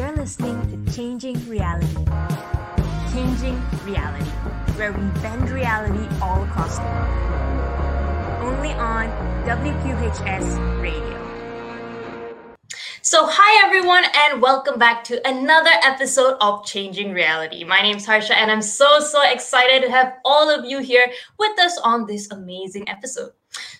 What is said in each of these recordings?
You're listening to Changing Reality. Changing Reality, where we bend reality all across the world. Only on WQHS Radio. So, hi everyone, and welcome back to another episode of Changing Reality. My name is Harsha, and I'm so, so excited to have all of you here with us on this amazing episode.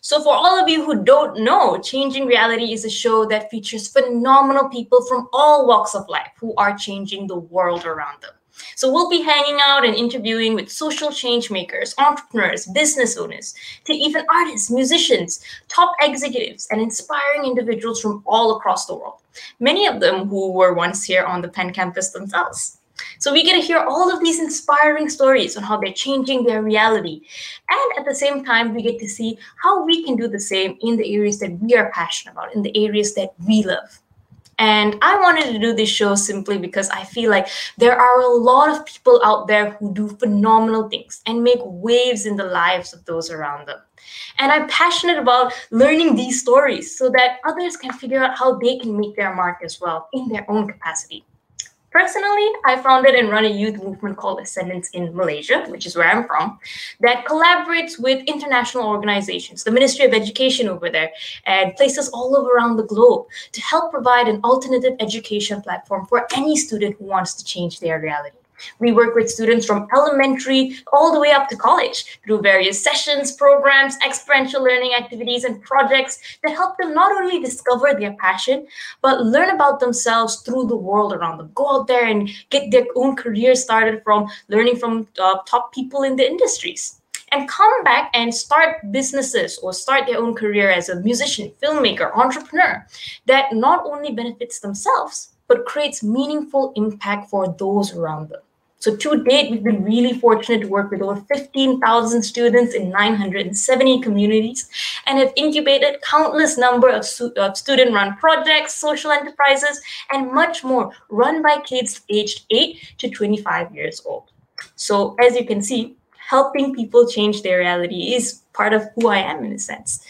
So, for all of you who don't know, Changing Reality is a show that features phenomenal people from all walks of life who are changing the world around them. So we'll be hanging out and interviewing with social change makers, entrepreneurs, business owners, to even artists, musicians, top executives, and inspiring individuals from all across the world. Many of them who were once here on the Penn campus themselves. So we get to hear all of these inspiring stories on how they're changing their reality. And at the same time, we get to see how we can do the same in the areas that we are passionate about, in the areas that we love. And I wanted to do this show simply because I feel like there are a lot of people out there who do phenomenal things and make waves in the lives of those around them. And I'm passionate about learning these stories so that others can figure out how they can make their mark as well in their own capacity. Personally, I founded and run a youth movement called Ascendance in Malaysia, which is where I'm from, that collaborates with international organizations, the Ministry of Education over there, and places all over around the globe to help provide an alternative education platform for any student who wants to change their reality. We work with students from elementary all the way up to college through various sessions, programs, experiential learning activities, and projects that help them not only discover their passion, but learn about themselves through the world around them. Go out there and get their own career started from learning from uh, top people in the industries and come back and start businesses or start their own career as a musician, filmmaker, entrepreneur that not only benefits themselves, but creates meaningful impact for those around them. So to date, we've been really fortunate to work with over 15,000 students in 970 communities and have incubated countless number of, of student-run projects, social enterprises, and much more run by kids aged 8 to 25 years old. So as you can see, helping people change their reality is part of who I am in a sense.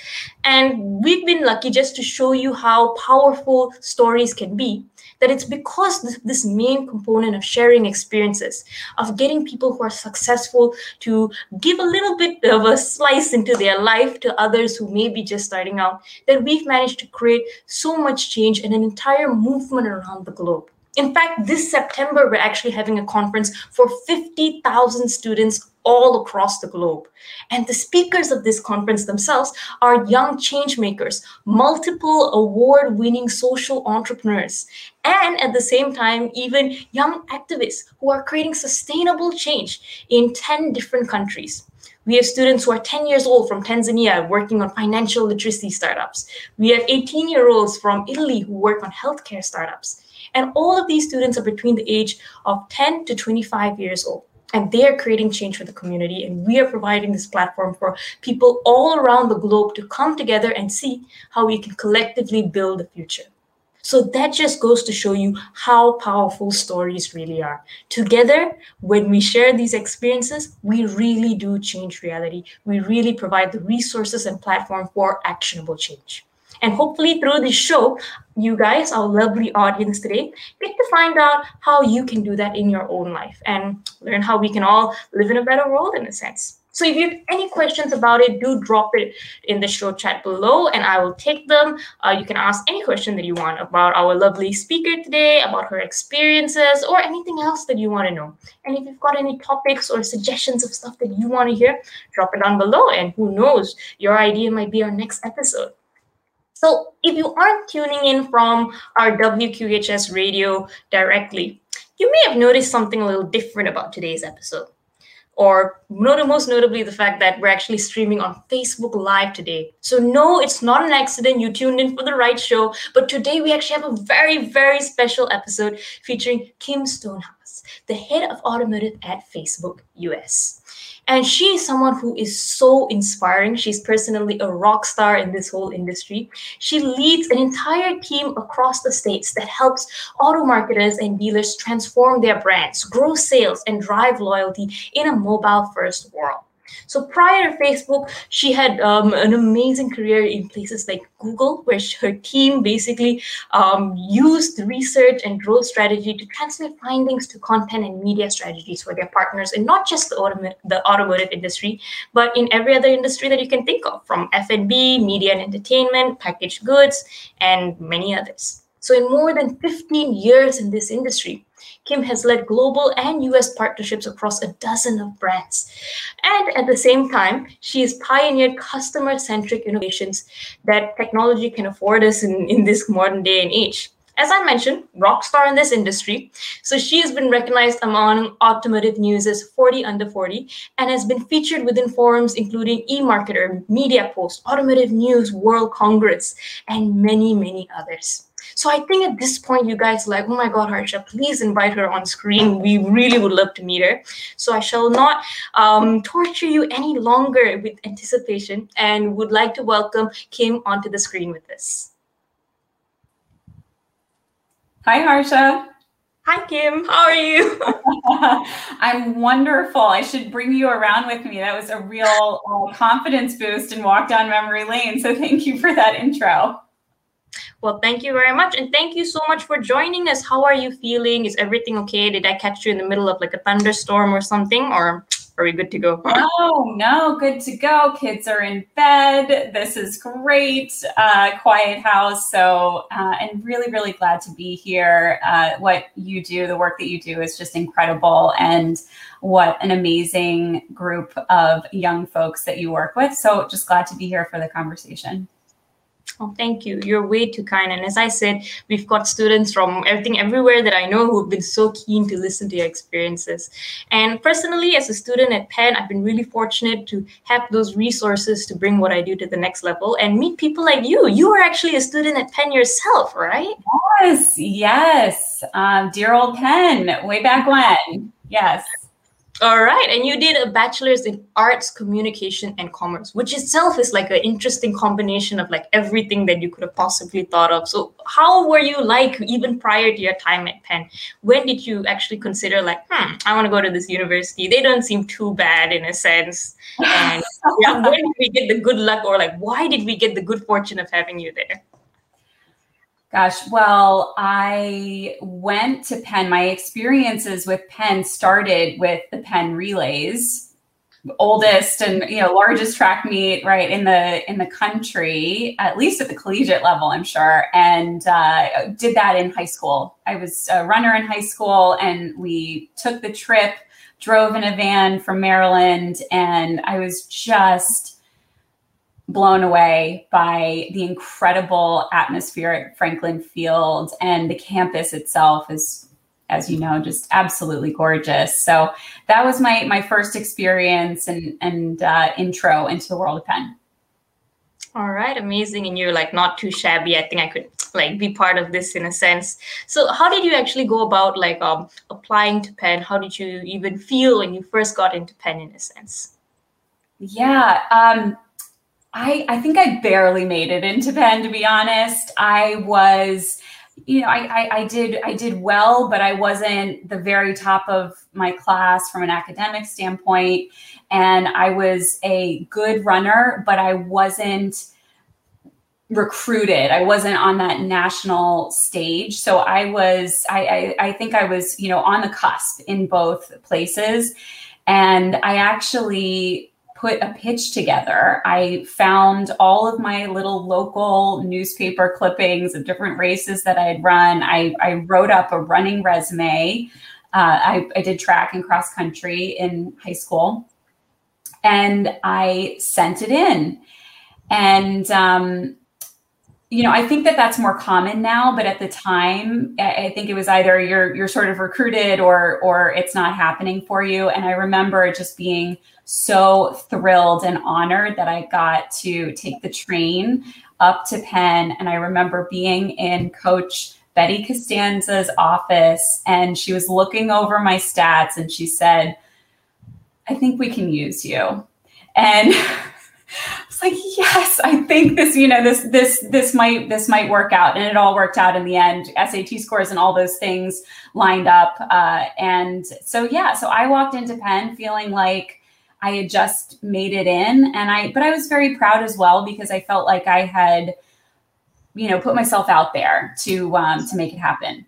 And we've been lucky just to show you how powerful stories can be that it's because this, main component of sharing experiences, of getting people who are successful to give a little bit of a slice into their life to others who may be just starting out, that we've managed to create so much change and an entire movement around the globe. In fact, this September, we're actually having a conference for 50,000 students all across the globe. And the speakers of this conference themselves are young change makers, multiple award winning social entrepreneurs, and at the same time, even young activists who are creating sustainable change in 10 different countries. We have students who are 10 years old from Tanzania working on financial literacy startups. We have 18 year olds from Italy who work on healthcare startups. And all of these students are between the age of 10 to 25 years old and they are creating change for the community. And we are providing this platform for people all around the globe to come together and see how we can collectively build the future. So that just goes to show you how powerful stories really are. Together when we share these experiences we really do change reality. We really provide the resources and platform for actionable change. And hopefully, through this show, you guys, our lovely audience today, get to find out how you can do that in your own life and learn how we can all live in a better world in a sense. So if you have any questions about it, do drop it in the show chat below and I will take them. Uh, you can ask any question that you want about our lovely speaker today, about her experiences, or anything else that you want to know. And if you've got any topics or suggestions of stuff that you want to hear, drop it down below. And who knows, your idea might be our next episode. So if you aren't tuning in from our WQHS radio directly, you may have noticed something a little different about today's episode. Or most notably, the fact that we're actually streaming on Facebook Live today. So, no, it's not an accident. You tuned in for the right show. But today, we actually have a very, very special episode featuring Kim Stonehouse, the head of automotive at Facebook US. And she is someone who is so inspiring. She's personally a rock star in this whole industry. She leads an entire team across the states that helps auto marketers and dealers transform their brands, grow sales, and drive loyalty in a mobile first world. So prior to Facebook, she had um, an amazing career in places like Google, where her team basically um, used research and growth strategy to translate findings to content and media strategies for their partners, and not just the, autom- the automotive industry, but in every other industry that you can think of, from F&B, media and entertainment, packaged goods, and many others. So in more than 15 years in this industry, Kim has led global and US partnerships across a dozen of brands. And at the same time, she has pioneered customer centric innovations that technology can afford us in, in this modern day and age. As I mentioned, rock star in this industry. So she has been recognized among automotive news as 40 under 40 and has been featured within forums including eMarketer, Media Post, Automotive News, World Congress, and many, many others. So I think at this point, you guys like, oh my God, Harsha, please invite her on screen. We really would love to meet her. So I shall not um, torture you any longer with anticipation and would like to welcome Kim onto the screen with us. Hi, Harsha. Hi, Kim. How are you? I'm wonderful. I should bring you around with me. That was a real uh, confidence boost and walk down memory lane. So thank you for that intro. Well, thank you very much. And thank you so much for joining us. How are you feeling? Is everything okay? Did I catch you in the middle of like a thunderstorm or something? Or are we good to go? no, no, good to go. Kids are in bed. This is great. Uh, quiet house. So, uh, and really, really glad to be here. Uh, what you do, the work that you do is just incredible. And what an amazing group of young folks that you work with. So, just glad to be here for the conversation. Oh, thank you. You're way too kind. And as I said, we've got students from everything everywhere that I know who've been so keen to listen to your experiences. And personally, as a student at Penn, I've been really fortunate to have those resources to bring what I do to the next level and meet people like you. You are actually a student at Penn yourself, right? Yes, yes. Um, dear old Penn, way back when. Yes. All right. And you did a bachelor's in arts, communication, and commerce, which itself is like an interesting combination of like everything that you could have possibly thought of. So, how were you like even prior to your time at Penn? When did you actually consider, like, hmm, I want to go to this university? They don't seem too bad in a sense. And yeah, when did we get the good luck, or like, why did we get the good fortune of having you there? Gosh, well, I went to Penn. My experiences with Penn started with the Penn Relays, oldest and you know largest track meet right in the in the country, at least at the collegiate level, I'm sure. And uh, did that in high school. I was a runner in high school, and we took the trip, drove in a van from Maryland, and I was just blown away by the incredible atmosphere at Franklin Field and the campus itself is as you know just absolutely gorgeous. So that was my my first experience and and uh, intro into the world of penn all right amazing. And you're like not too shabby. I think i could like be part of this in a sense. So how did you actually go about like um applying to penn how did you even feel when you first got into penn in a sense? Yeah um I, I think I barely made it into Penn, to be honest. I was, you know, I, I, I did I did well, but I wasn't the very top of my class from an academic standpoint. And I was a good runner, but I wasn't recruited. I wasn't on that national stage. So I was, I, I, I think I was, you know, on the cusp in both places. And I actually put a pitch together. I found all of my little local newspaper clippings of different races that I had run. I, I wrote up a running resume. Uh, I, I did track and cross country in high school, and I sent it in. And um, you know, I think that that's more common now, but at the time, I think it was either you're you're sort of recruited or or it's not happening for you. And I remember just being so thrilled and honored that I got to take the train up to Penn. And I remember being in Coach Betty Costanza's office, and she was looking over my stats, and she said, "I think we can use you." And it's like, yes, I think this, you know, this, this, this might, this might work out. And it all worked out in the end. SAT scores and all those things lined up. Uh, and so, yeah, so I walked into Penn feeling like I had just made it in and I but I was very proud as well because I felt like I had you know put myself out there to um, to make it happen.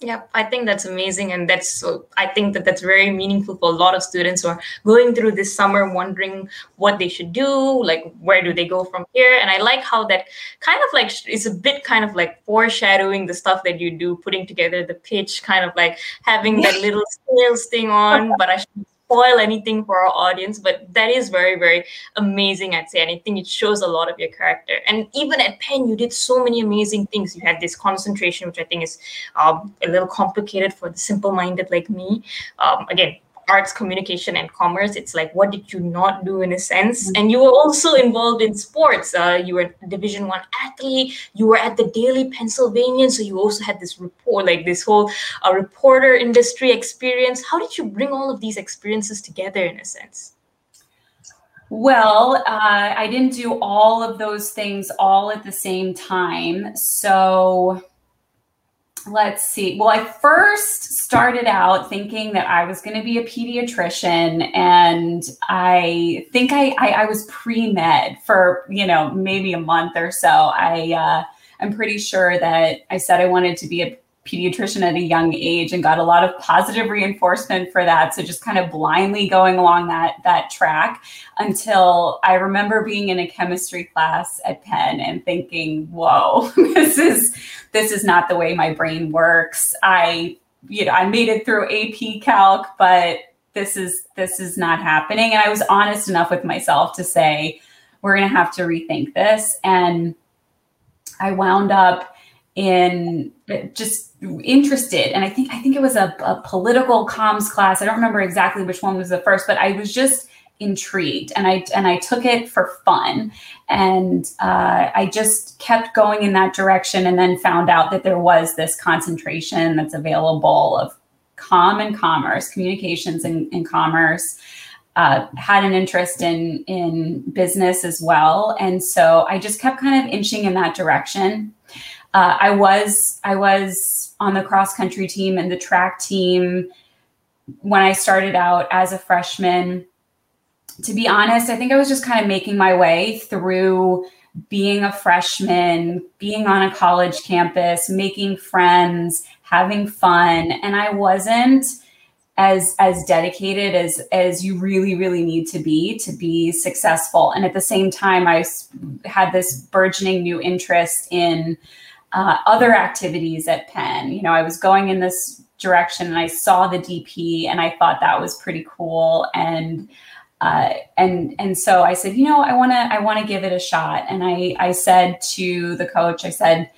Yeah, I think that's amazing, and that's so. I think that that's very meaningful for a lot of students who are going through this summer, wondering what they should do, like where do they go from here. And I like how that kind of like is a bit kind of like foreshadowing the stuff that you do, putting together the pitch, kind of like having that little sales thing on. But I should spoil anything for our audience, but that is very, very amazing, I'd say. And I think it shows a lot of your character. And even at Penn, you did so many amazing things. You had this concentration, which I think is um, a little complicated for the simple minded like me. Um, again, arts communication and commerce it's like what did you not do in a sense? Mm-hmm. and you were also involved in sports. Uh, you were a division one athlete. You were at the daily pennsylvanian so you also had this report like this whole uh, reporter industry experience. How did you bring all of these experiences together in a sense? Well, uh, I didn't do all of those things all at the same time. So let's see. Well, I first started out thinking that I was going to be a pediatrician, and I think I I, I was pre med for you know maybe a month or so. I uh, I'm pretty sure that I said I wanted to be a pediatrician at a young age and got a lot of positive reinforcement for that. So just kind of blindly going along that that track until i remember being in a chemistry class at penn and thinking whoa this is this is not the way my brain works. I you know i made it through ap calc but this is this is not happening. And i was honest enough with myself to say we're going to have to rethink this. And i wound up in just interested. And i think i think it was a, a, political comms class. I don't remember exactly which one was the first but i was just intrigued and i and i took it for fun. And uh, i just kept going in that direction and then found out that there was this concentration that's available of com and commerce communications and, and commerce uh, had an interest in in business as well. And so i just kept kind of inching in that direction uh, I was I was on the cross country team and the track team when I started out as a freshman. To be honest, I think I was just kind of making my way through being a freshman, being on a college campus, making friends, having fun, and I wasn't as as dedicated as as you really really need to be to be successful and at the same time i had this burgeoning new interest in uh, other activities at Penn. You know, I was going in this direction and I saw the DP and I thought that was pretty cool. And uh, and and so I said, you know, I want to I want to give it a shot. And I I said to the coach, I said,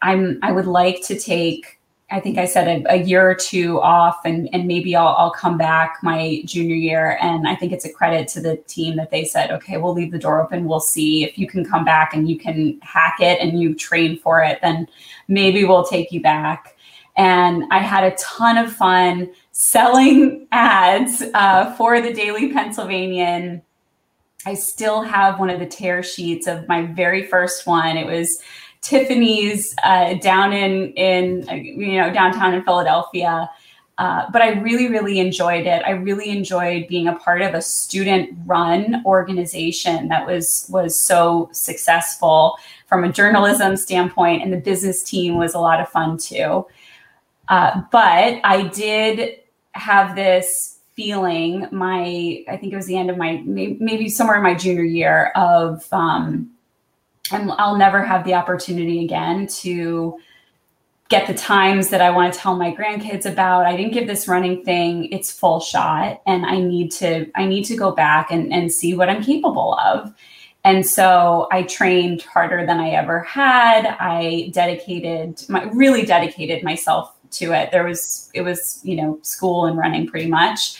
I'm I would like to take I think I said a, a, year or two off, and and maybe I'll I'll come back my junior year. And I think it's a credit to the team that they said, okay, we'll leave the door open. We'll see if you can come back and you can hack it and you train for it. Then maybe we'll take you back. And I had a ton of fun selling ads uh, for the Daily Pennsylvanian. I still have one of the tear sheets of my very first one. It was Tiffany's uh, down in in you know downtown in Philadelphia. Uh, but I really, really enjoyed it. I really enjoyed being a part of a student-run organization that was was so successful from a journalism standpoint, and the business team was a lot of fun too. Uh, but I did have this feeling. My, I think it was the end of my maybe somewhere in my junior year of um, and I'll never have the opportunity again to get the times that I want to tell my grandkids about. I didn't give this running thing its full shot and I need to I need to go back and, and see what I'm capable of. And so I trained harder than I ever had. I dedicated my really dedicated myself to it. There was it was, you know, school and running pretty much.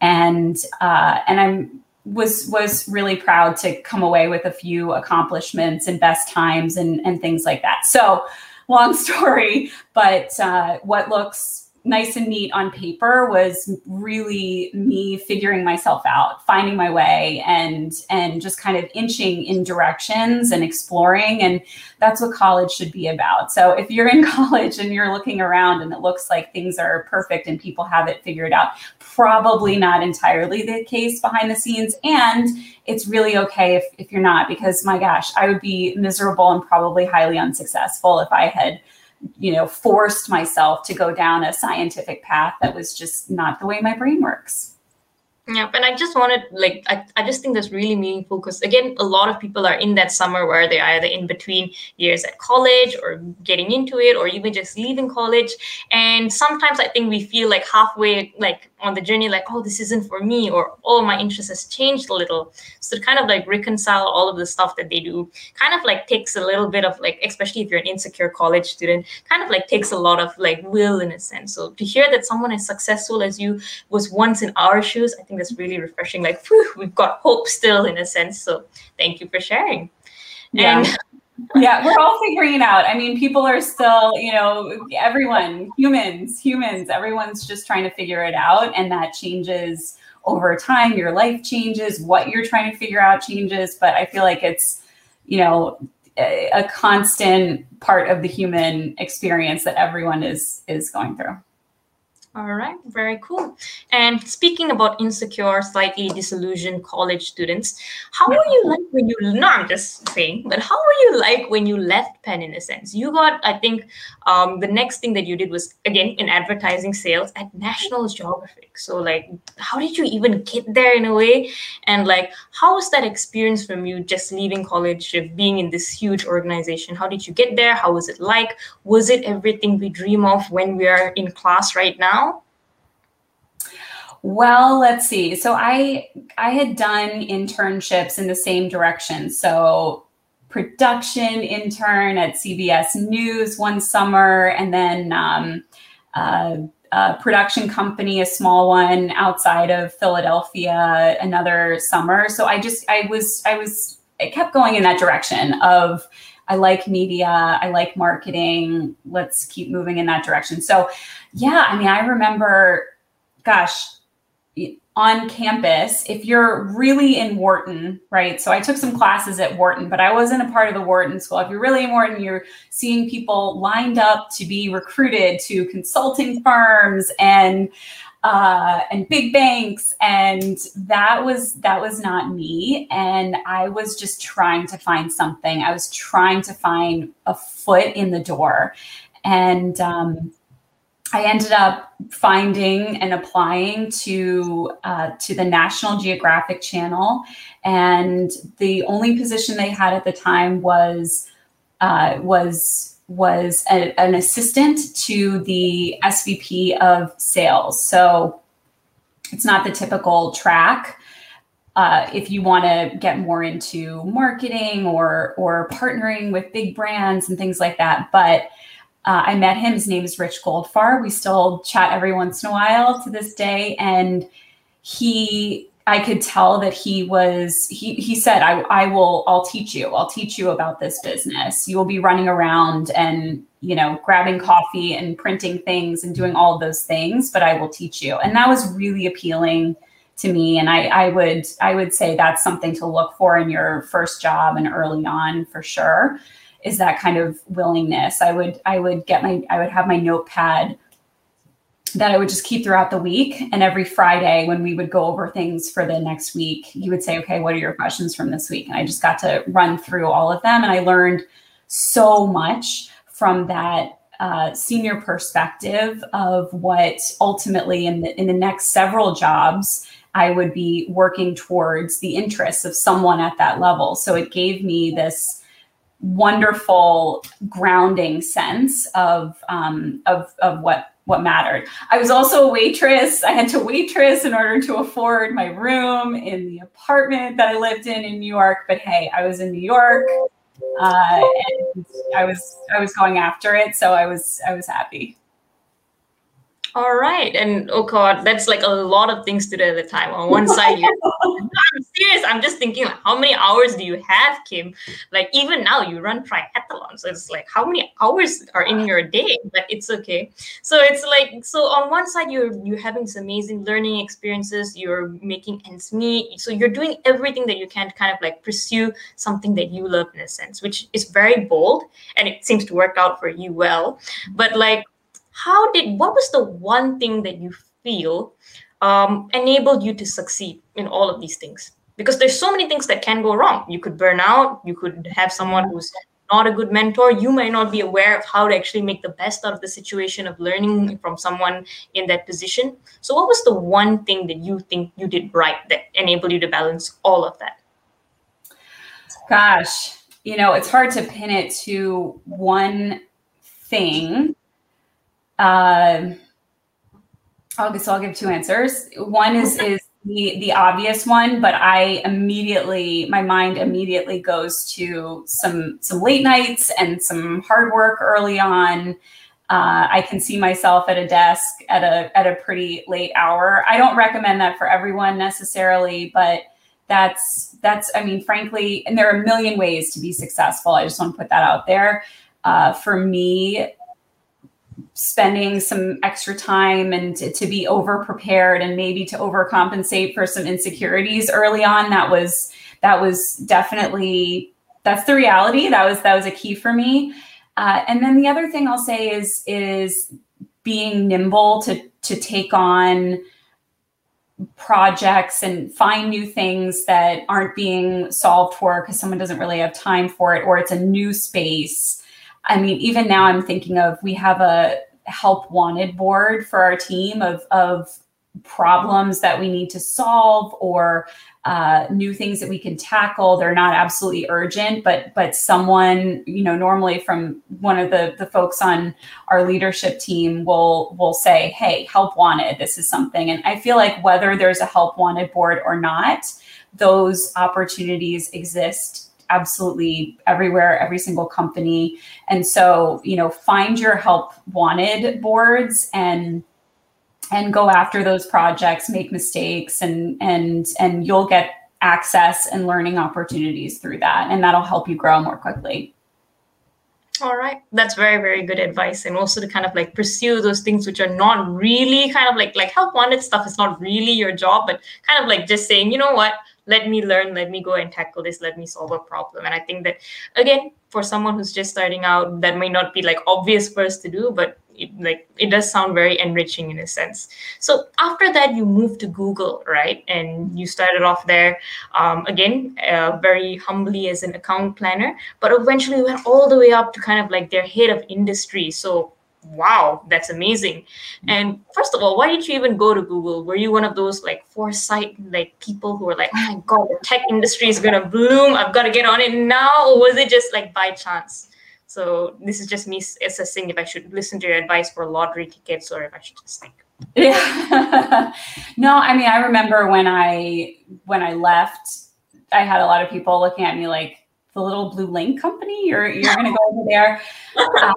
And uh, and I'm was was really proud to come away with a few accomplishments and best times and and things like that. So, long story, but uh, what looks nice and neat on paper was really me figuring myself out finding my way and and just kind of inching in directions and exploring and that's what college should be about so if you're in college and you're looking around and it looks like things are perfect and people have it figured out probably not entirely the case behind the scenes and it's really okay if, if you're not because my gosh i would be miserable and probably highly unsuccessful if i had you know, forced myself to go down a scientific path that was just not the way my brain works. Yeah, and I just wanted like I, I just think that's really meaningful because again, a lot of people are in that summer where they're either in between years at college or getting into it or even just leaving college. And sometimes I think we feel like halfway like on the journey, like, oh, this isn't for me, or oh, my interest has changed a little. So to kind of like reconcile all of the stuff that they do kind of like takes a little bit of like, especially if you're an insecure college student, kind of like takes a lot of like will in a sense. So to hear that someone as successful as you was once in our shoes, I think that's really refreshing. Like, whew, we've got hope still in a sense. So thank you for sharing. Yeah. And yeah, we're all figuring it out. I mean, people are still, you know, everyone, humans, humans, everyone's just trying to figure it out. And that changes over time. Your life changes, what you're trying to figure out changes. But I feel like it's, you know, a, a constant part of the human experience that everyone is is going through. All right, very cool. And speaking about insecure, slightly disillusioned college students, how were you like when you? No, I'm just saying, but how were you like when you left Penn? In a sense, you got. I think um, the next thing that you did was again in advertising sales at National Geographic. So, like, how did you even get there in a way? And like, how was that experience from you just leaving college, being in this huge organization? How did you get there? How was it like? Was it everything we dream of when we are in class right now? Well, let's see. So I I had done internships in the same direction. So production intern at CBS News one summer, and then um, uh, a production company, a small one outside of Philadelphia, another summer. So I just I was I was I kept going in that direction of I like media, I like marketing. Let's keep moving in that direction. So yeah, I mean, I remember, gosh, on campus, if you're really in Wharton, right? So I took some classes at Wharton, but I wasn't a part of the Wharton school. If you're really in Wharton, you're seeing people lined up to be recruited to consulting firms and uh, and big banks, and that was that was not me. And I was just trying to find something. I was trying to find a foot in the door, and um, I ended up finding and applying to uh, to the National Geographic Channel, and the only position they had at the time was uh, was was a, an assistant to the SVP of sales. So it's not the typical track. Uh, if you want to get more into marketing or or partnering with big brands and things like that, but uh, I met him. His name is Rich Goldfarb. We still chat every once in a while to this day. And he, I could tell that he was, he, he said, I, I will, I'll teach you. I'll teach you about this business. You will be running around and, you know, grabbing coffee and printing things and doing all those things, but I will teach you. And that was really appealing to me. And I, I would, I would say that's something to look for in your first job and early on for sure is that kind of willingness. I would I would get my I would have my notepad that I would just keep throughout the week. And every Friday, when we would go over things for the next week, he would say, Okay, what are your questions from this week? And I just got to run through all of them. And I learned so much from that uh, senior perspective of what ultimately in the, in the next several jobs I would be working towards the interests of someone at that level. So it gave me this wonderful grounding sense of um, of of what what mattered. I was also a waitress. I had to waitress in order to afford my room in the apartment that I lived in in New York. But hey, I was in New York, uh, and I was I was going after it, so I was I was happy. All right. And oh God, that's like a lot of things to do at the time. On one side, I'm serious. I'm just thinking, like, how many hours do you have, Kim? Like even now you run triathlon. So it's like how many hours are in your day? But it's okay. So it's like so on one side you're you're having this amazing learning experiences, you're making ends meet. So you're doing everything that you can to kind of like pursue something that you love in a sense, which is very bold and it seems to work out for you well. But like how did what was the one thing that you feel um, enabled you to succeed in all of these things? Because there's so many things that can go wrong. You could burn out. You could have someone who's not a good mentor. You might not be aware of how to actually make the best out of the situation of learning from someone in that position. So what was the one thing that you think you did right that enabled you to balance all of that? Gosh you know it's hard to pin it to one thing um, I'll, so I'll give two answers. One is is the the obvious one, but I immediately my mind immediately goes to some some late nights and some hard work early on. Uh, I can see myself at a desk at a at a pretty late hour. I don't recommend that for everyone necessarily, but that's that's I mean, frankly, and there are a million ways to be successful. I just want to put that out there. Uh, for me, spending some extra time and to, to be over prepared and maybe to overcompensate for some insecurities early on that was that was definitely that's the reality. That was that was a key for me. Uh, and then the other thing i'll say is is being nimble to to take on projects and find new things that aren't being solved for because someone doesn't really have time for it or it's a new space I mean, even now I'm thinking of we have a help wanted board for our team of, of problems that we need to solve or uh, new things that we can tackle. They're not absolutely urgent, but but someone you know normally from one of the the folks on our leadership team will will say, "Hey, help wanted. This is something." And I feel like whether there's a help wanted board or not, those opportunities exist absolutely everywhere, every single company. And so, you know, find your help wanted boards and and go after those projects, make mistakes and and and you'll get access and learning opportunities through that and that'll help you grow more quickly. All right, that's very very good advice, and also to kind of like pursue those things which are not really kind of like like help wanted stuff is not really your job, but kind of like just saying, you know what, let me learn let me go and tackle this let me solve a problem. And i think that again for someone who's just starting out that may not be like obvious us to do but it, like it does sound very enriching in a sense. So after that you moved to google right? And you started off there um, again uh, very humbly as an account planner but eventually went all the way up to kind of like their head of industry. So wow, that's amazing. And first of all, why did you even go to Google? Were you one of those like foresight like people who were like, oh my god, the tech industry is gonna bloom. I've got to get on it now, or was it just like by chance? So this is just me assessing if I should listen to your advice for lottery tickets or if I should just think. Yeah. no, I mean, I remember when I when I left, I had a lot of people looking at me like the little blue link company. You're you're gonna go over there. Uh,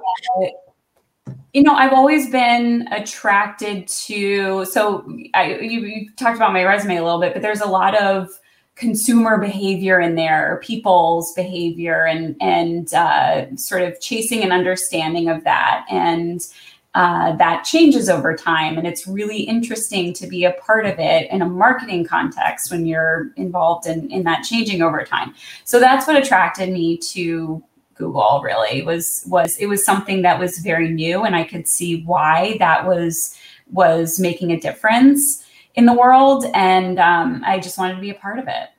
you know, I've always been attracted to. So I, you, you talked about my resume a little bit, but there's a lot of consumer behavior in there, people's behavior, and and uh, sort of chasing an understanding of that, and uh, that changes over time. And it's really interesting to be a part of it in a marketing context when you're involved in in that changing over time. So that's what attracted me to Google really was was it was something that was very new and I could see why that was was making a difference in the world and um, I just wanted to be a part of it.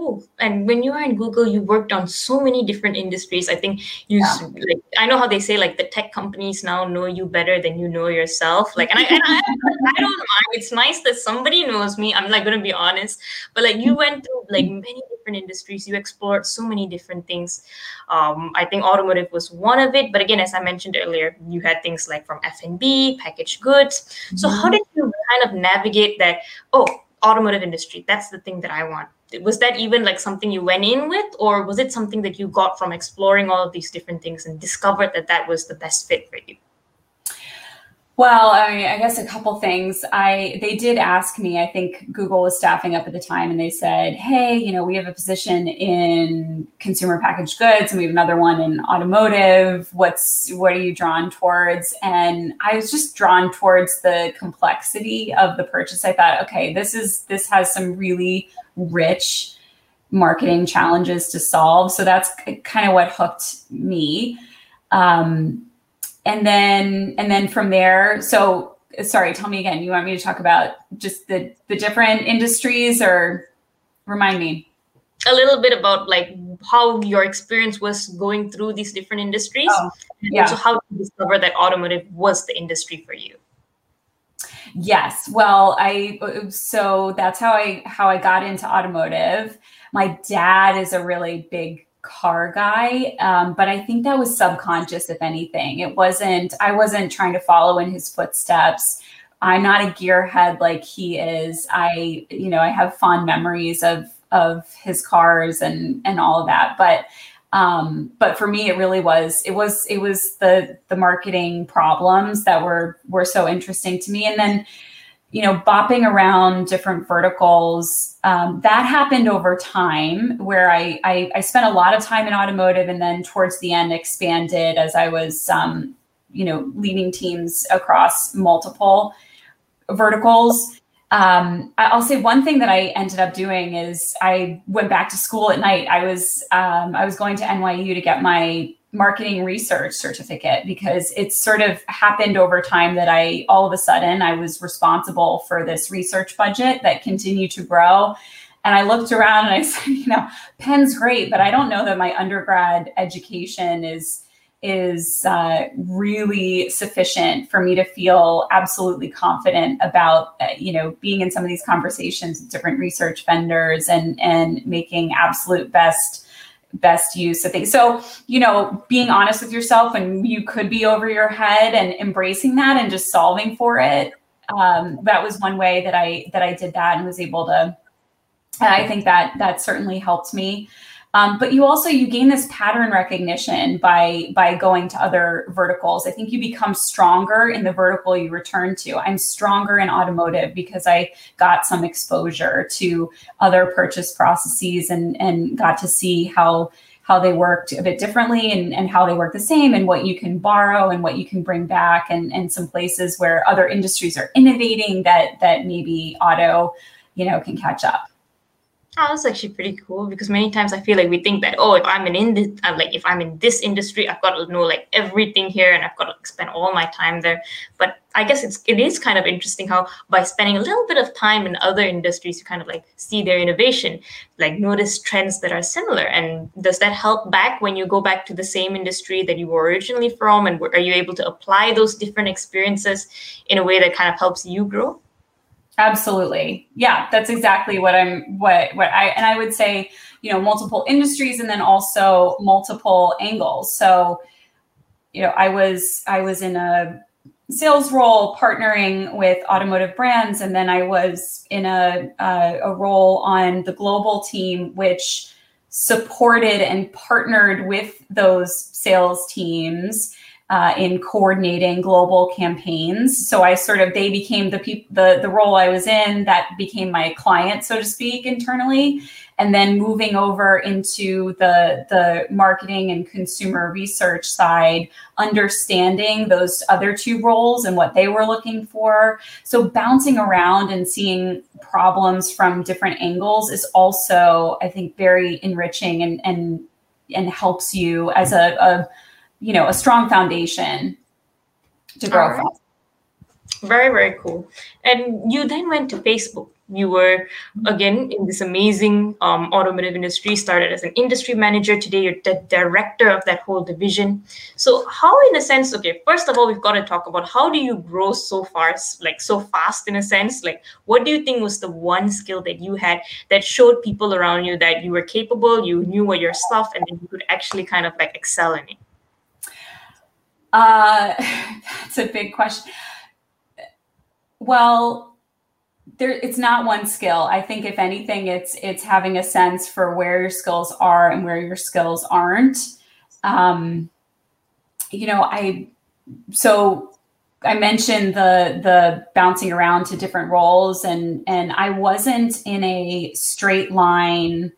Cool. And when you were in Google, you worked on so many different industries. I think you, yeah. like, I know how they say like the tech companies now know you better than you know yourself. Like, and I, and I, I don't mind. It's nice that somebody knows me. I'm like gonna be honest, but like you went through like many different industries. You explored so many different things. Um, I think automotive was one of it. But again, as I mentioned earlier, you had things like from F and B, packaged goods. So mm-hmm. how did you kind of navigate that? Oh, automotive industry. That's the thing that I want was that even like something you went in with or was it something that you got from exploring all of these different things and discovered that that was the best fit for you Well, I mean, I guess a couple things. I they did ask me. I think Google was staffing up at the time, and they said, "Hey, you know, we have a position in consumer packaged goods, and we have another one in automotive. What's what are you drawn towards?" And I was just drawn towards the complexity of the purchase. I thought, okay, this is this has some really rich marketing challenges to solve. So that's kind of what hooked me. Um, and then and then from there so sorry tell me again you want me to talk about just the the different industries or remind me? A little bit about like how your experience was going through these different industries oh, yeah. also how you discover that automotive was the industry for you? Yes well i so that's how i how i got into automotive. My dad is a really big car guy um, but i think that was subconscious if anything. It wasn't i wasn't trying to follow in his footsteps. I'm not a gearhead like he is. I you know i have fond memories of of his cars and and all of that but um, but for me it really was it was it was the the marketing problems that were were so interesting to me. And then you know, bopping around different verticals. Um, that happened over time where I, I, I, spent a lot of time in automotive and then towards the end expanded as I was, um, you know, leading teams across multiple verticals. Um, I'll say one thing that I ended up doing is I went back to school at night. I was um, I was going to NYU to get my marketing research certificate because it sort of happened over time that I all of a sudden I was responsible for this research budget that continued to grow. And I looked around and I said, you know, Penn's great, but I don't know that my undergrad education is is uh, really sufficient for me to feel absolutely confident about uh, you know being in some of these conversations with different research vendors and and making absolute best best use of things. So, you know, being honest with yourself and you could be over your head and embracing that and just solving for it. Um, that was one way that I that I did that and was able to. I think that that certainly helped me. Um, but you also you gain this pattern recognition by by going to other verticals. I think you become stronger in the vertical you return to. I'm stronger in automotive because I got some exposure to other purchase processes and and got to see how how they worked a bit differently and, and how they work the same and what you can borrow and what you can bring back and, and some places where other industries are innovating that that maybe auto you know can catch up That's actually pretty cool because many times I feel like we think that oh, if I'm in this, uh, I'm like if I'm in this industry, I've got to know like everything here and I've got to spend all my time there. But I guess it's it is kind of interesting how by spending a little bit of time in other industries, you kind of like see their innovation, like notice trends that are similar. And does that help back when you go back to the same industry that you were originally from? And are you able to apply those different experiences in a way that kind of helps you grow? Absolutely. Yeah, that's exactly what I'm what what I and I would say, you know, multiple industries and then also multiple angles. So, you know, I was I was in a sales role partnering with automotive brands and then I was in a a, a role on the global team which supported and partnered with those sales teams uh, in coordinating global campaigns. So I sort of they became the people the the role I was in that became my client, so to speak, internally, and then moving over into the the marketing and consumer research side, understanding those other two roles and what they were looking for. So bouncing around and seeing problems from different angles is also, I think, very enriching and and and helps you as a, a you know a strong foundation to grow right. from. very very cool. And you then went to facebook. You were again in this amazing um, automotive industry started as an industry manager. Today you're the director of that whole division. So how in a sense okay first of all we've got to talk about how do you grow so far like so fast in a sense? Like what do you think was the one skill that you had that showed people around you that you were capable you knew what your stuff and then you could actually kind of like excel in it uh, that's a big question. Well, there, it's not one skill. I think if anything, it's it's having a sense for where your skills are and where your skills aren't. Um, you know, I so I mentioned the the bouncing around to different roles and and I wasn't in a straight line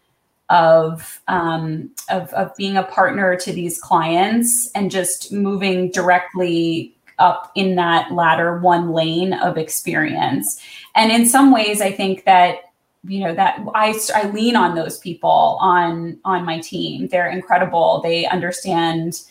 of um, of of being a partner to these clients and just moving directly up in that ladder one lane of experience. And in some ways I think that you know that I I lean on those people on on my team. They're incredible. They understand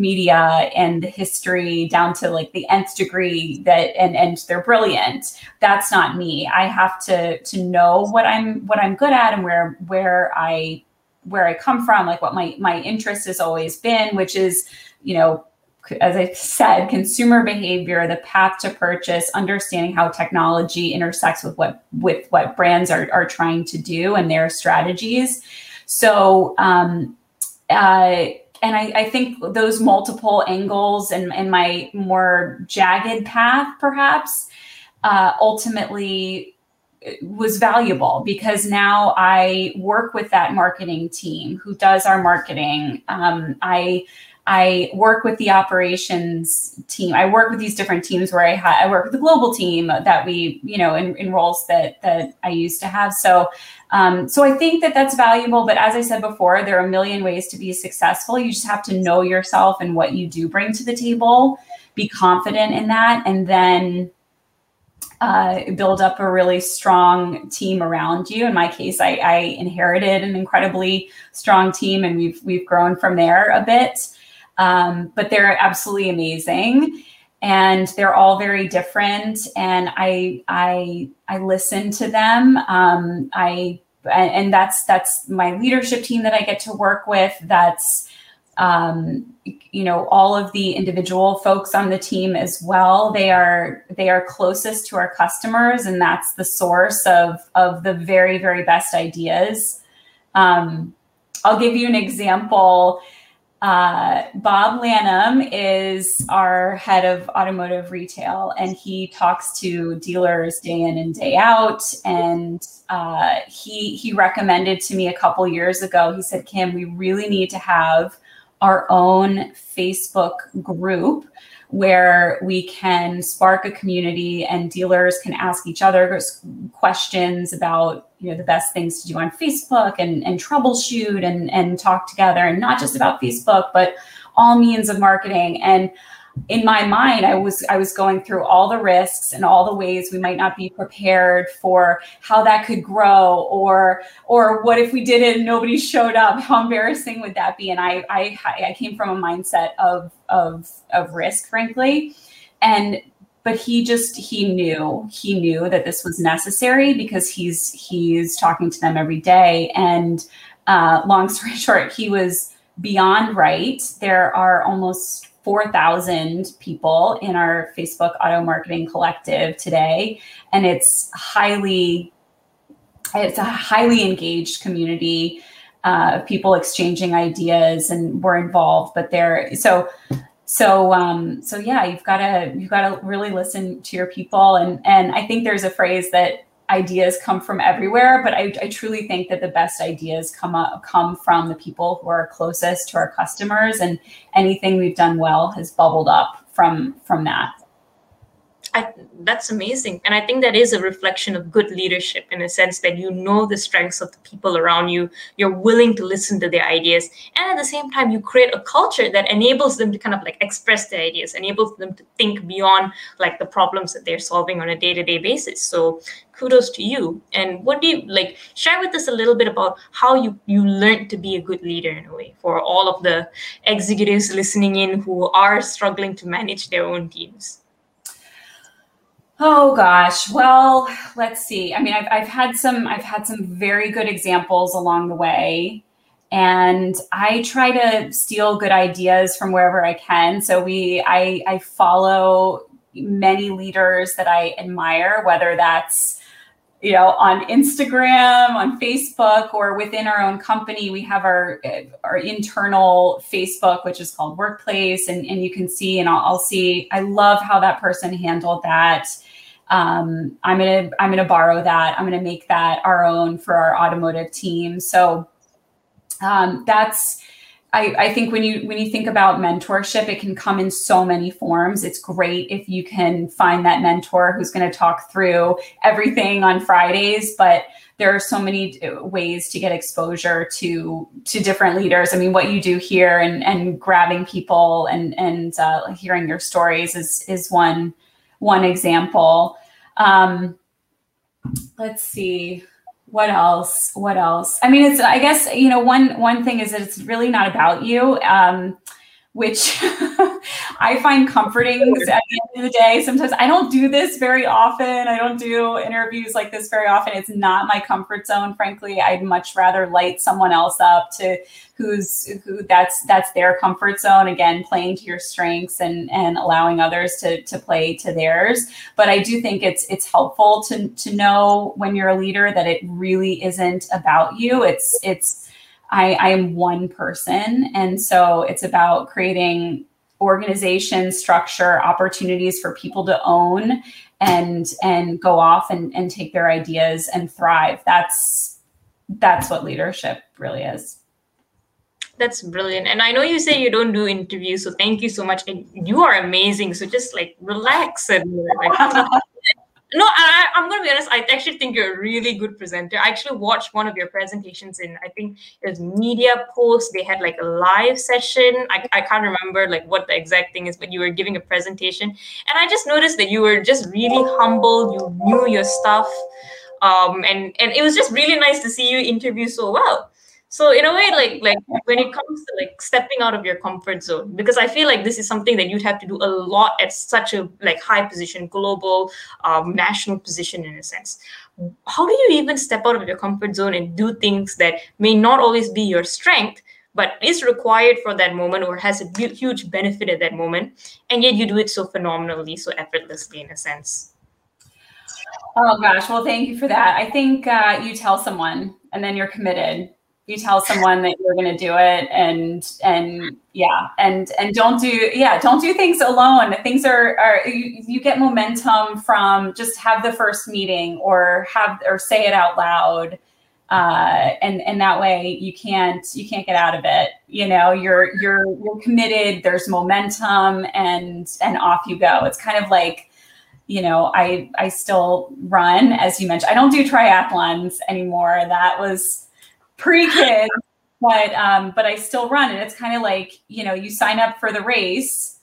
media and the history down to like the nth degree that and and they're brilliant. That's not me. I have to to know what i'm what i'm good at and where where i where i come from like what my my interest has always been which is you know as i said consumer behavior the path to purchase understanding how technology intersects with what with what brands are, are trying to do and their strategies. So um uh and I, I, think those multiple angles and, and my more jagged path perhaps uh, ultimately uh, was valuable because now I work with that marketing team who does our marketing. Um, I I work with the operations team. I work with these different teams where I, ha- I work with the global team that we, you know, in, in roles that that I used to have. So um, so I think that that's valuable. But as I said before, there are a million ways to be successful. You just have to know yourself and what you do bring to the table, be confident in that, and then uh, build up a really strong team around you. In my case, I, I, inherited an incredibly strong team, and we've we've grown from there a bit. Um, but they're absolutely amazing and they're all very different and i i i listen to them. Um, i and that's that's my leadership team that i get to work with. That's um, you know all of the individual folks on the team as well. They are they are closest to our customers and that's the source of of the very very best ideas. Um, i'll give you an example uh, Bob Lanham is our head of automotive retail, and he talks to dealers day in and day out. And uh, he he recommended to me a couple years ago. He said, "Kim, we really need to have our own Facebook group where we can spark a community and dealers can ask each other questions about you know the best things to do on facebook and, and troubleshoot and, and talk together and not just about facebook but all means of marketing. And in my mind i was i was going through all the risks and all the ways we might not be prepared for how that could grow or or what if we did it and nobody showed up. How embarrassing would that be? And i i, I came from a mindset of of of risk frankly. And but he just he knew he knew that this was necessary because he's he's talking to them every day and uh, long story short he was beyond right there are almost 4,000 people in our Facebook Auto Marketing Collective today, and it's highly it's a highly engaged community uh, people exchanging ideas, and we're involved. But they're so so um, so yeah, you've got to you've got to really listen to your people, and and I think there's a phrase that ideas come from everywhere, but I, I, truly think that the best ideas come up, come from the people who are closest to our customers, and anything we've done well has bubbled up from from that. I, that's amazing. And I think that is a reflection of good leadership in a sense that you know the strengths of the people around you, you're willing to listen to their ideas, and at the same time, you create a culture that enables them to kind of like express their ideas, enables them to think beyond like the problems that they're solving on a day to day basis. So kudos to you. And what do you like? Share with us a little bit about how you you learned to be a good leader in a way for all of the executives listening in who are struggling to manage their own teams. Oh gosh. Well, let's see. I mean, I've, I've had some, I've had some very good examples along the way and I try to steal good ideas from wherever I can. So we, I, I follow many leaders that I admire, whether that's, you know, on Instagram, on Facebook, or within our own company. We have our our internal Facebook, which is called Workplace, and, and you can see, and I'll, I'll see. I love how that person handled that um, I'm gonna I'm gonna borrow that. I'm gonna make that our own for our automotive team. So um, that's I, I think when you when you think about mentorship, it can come in so many forms. It's great if you can find that mentor who's going to talk through everything on Fridays, but there are so many uh, ways to get exposure to to different leaders. I mean, what you do here and and grabbing people and and uh, hearing your stories is is one one example. Um, let's see what else what else? I mean it's i guess you know one one thing is that it's really not about you. Um which I find comforting at the end of the day. Sometimes I don't do this very often. I don't do interviews like this very often. It's not my comfort zone, frankly. I'd much rather light someone else up to who's who that's that's their comfort zone. Again, playing to your strengths and and allowing others to to play to theirs. But I do think it's it's helpful to to know when you're a leader that it really isn't about you. It's it's I, I am one person. And so it's about creating organization structure opportunities for people to own and and go off and, and take their ideas and thrive. That's that's what leadership really is. That's brilliant. And i know you say you don't do interviews so thank you so much. And you are amazing. So just like relax and like no I, i'm going to be honest i actually think you're a really good presenter. I actually watched one of your presentations in i think it was MediaPost. They had like a live session. I, I can't remember like what the exact thing is but you were giving a presentation. And i just noticed that you were just really humble. You knew your stuff. Um, and and it was just really nice to see you interview so well so in a way like like when it comes to like stepping out of your comfort zone because i feel like this is something that you'd have to do a lot at such a like high position global um, national position in a sense. How do you even step out of your comfort zone and do things that may not always be your strength but is required for that moment or has a huge benefit at that moment and yet you do it so phenomenally so effortlessly in a sense? Oh gosh well thank you for that. I think uh, you tell someone and then you're committed you tell someone that you're going to do it and and yeah and and don't do yeah don't do things alone. Things are are you, you get momentum from just have the first meeting or have or say it out loud uh, and and that way you can't you can't get out of it. You know you're you're you're committed there's momentum and and off you go. It's kind of like you know i i still run as you mentioned i don't do triathlons anymore. That was pre-kids, but um, but I still run, and it's kind of like you know you sign up for the race,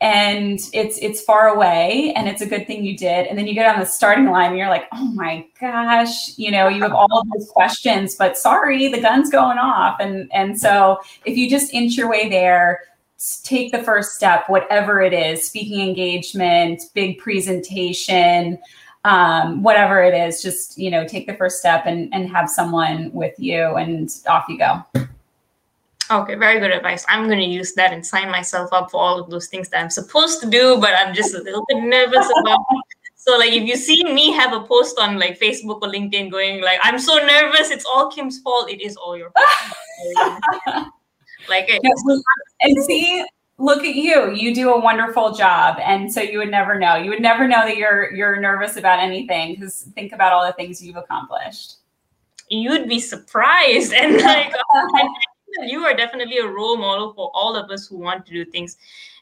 and it's it's far away, and it's a good thing you did, and then you get on the starting line, and you're like, oh my gosh, you know, you have all of those questions, but sorry, the gun's going off, and and so if you just inch your way there take the first step, whatever it is speaking engagement, big presentation, um, whatever it is, just you know, take the first step and and have someone with you, and off you go. Okay, very good advice. I'm going to use that and sign myself up for all of those things that I'm supposed to do, but I'm just a little bit nervous about. So, like, if you see me have a post on like Facebook or LinkedIn going like, "I'm so nervous, it's all Kim's fault," it is all your fault. like, it, and see, look at you. You do a wonderful job. And so you would never know. You would never know that you're you're nervous about anything because think about all the things you've accomplished. You'd be surprised. And like you are definitely a role model for all of us who want to do things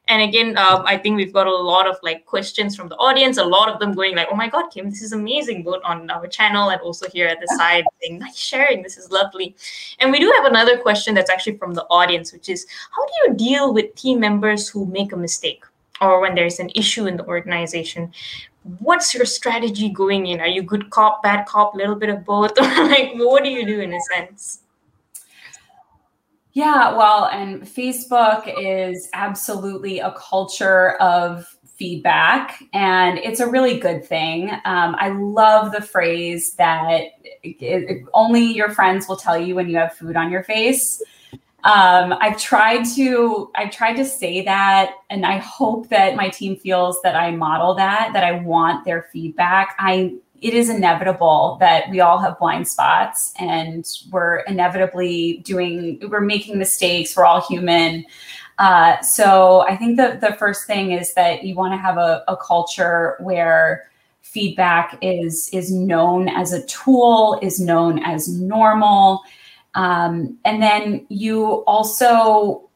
and again uh, i think we've got a lot of like questions from the audience a lot of them going like oh my god kim this is amazing both on our channel and also here at the side saying nice sharing this is lovely. And we do have another question that's actually from the audience which is how do you deal with team members who make a mistake or when there's an issue in the organization? What's your strategy going in? Are you good cop bad cop a little bit of both? Or like what do you do in a sense yeah, well, and Facebook is absolutely a culture of feedback, and it's a really good thing. Um, I love the phrase that it, it, only your friends will tell you when you have food on your face. Um, I've tried to I've tried to say that, and I hope that my team feels that I model that, that I want their feedback. I it is inevitable that we all have blind spots and we're inevitably doing we're making mistakes. We're all human. Uh, so i think the, the first thing is that you want to have a, a culture where feedback is is known as a tool is known as normal. Um, and then you also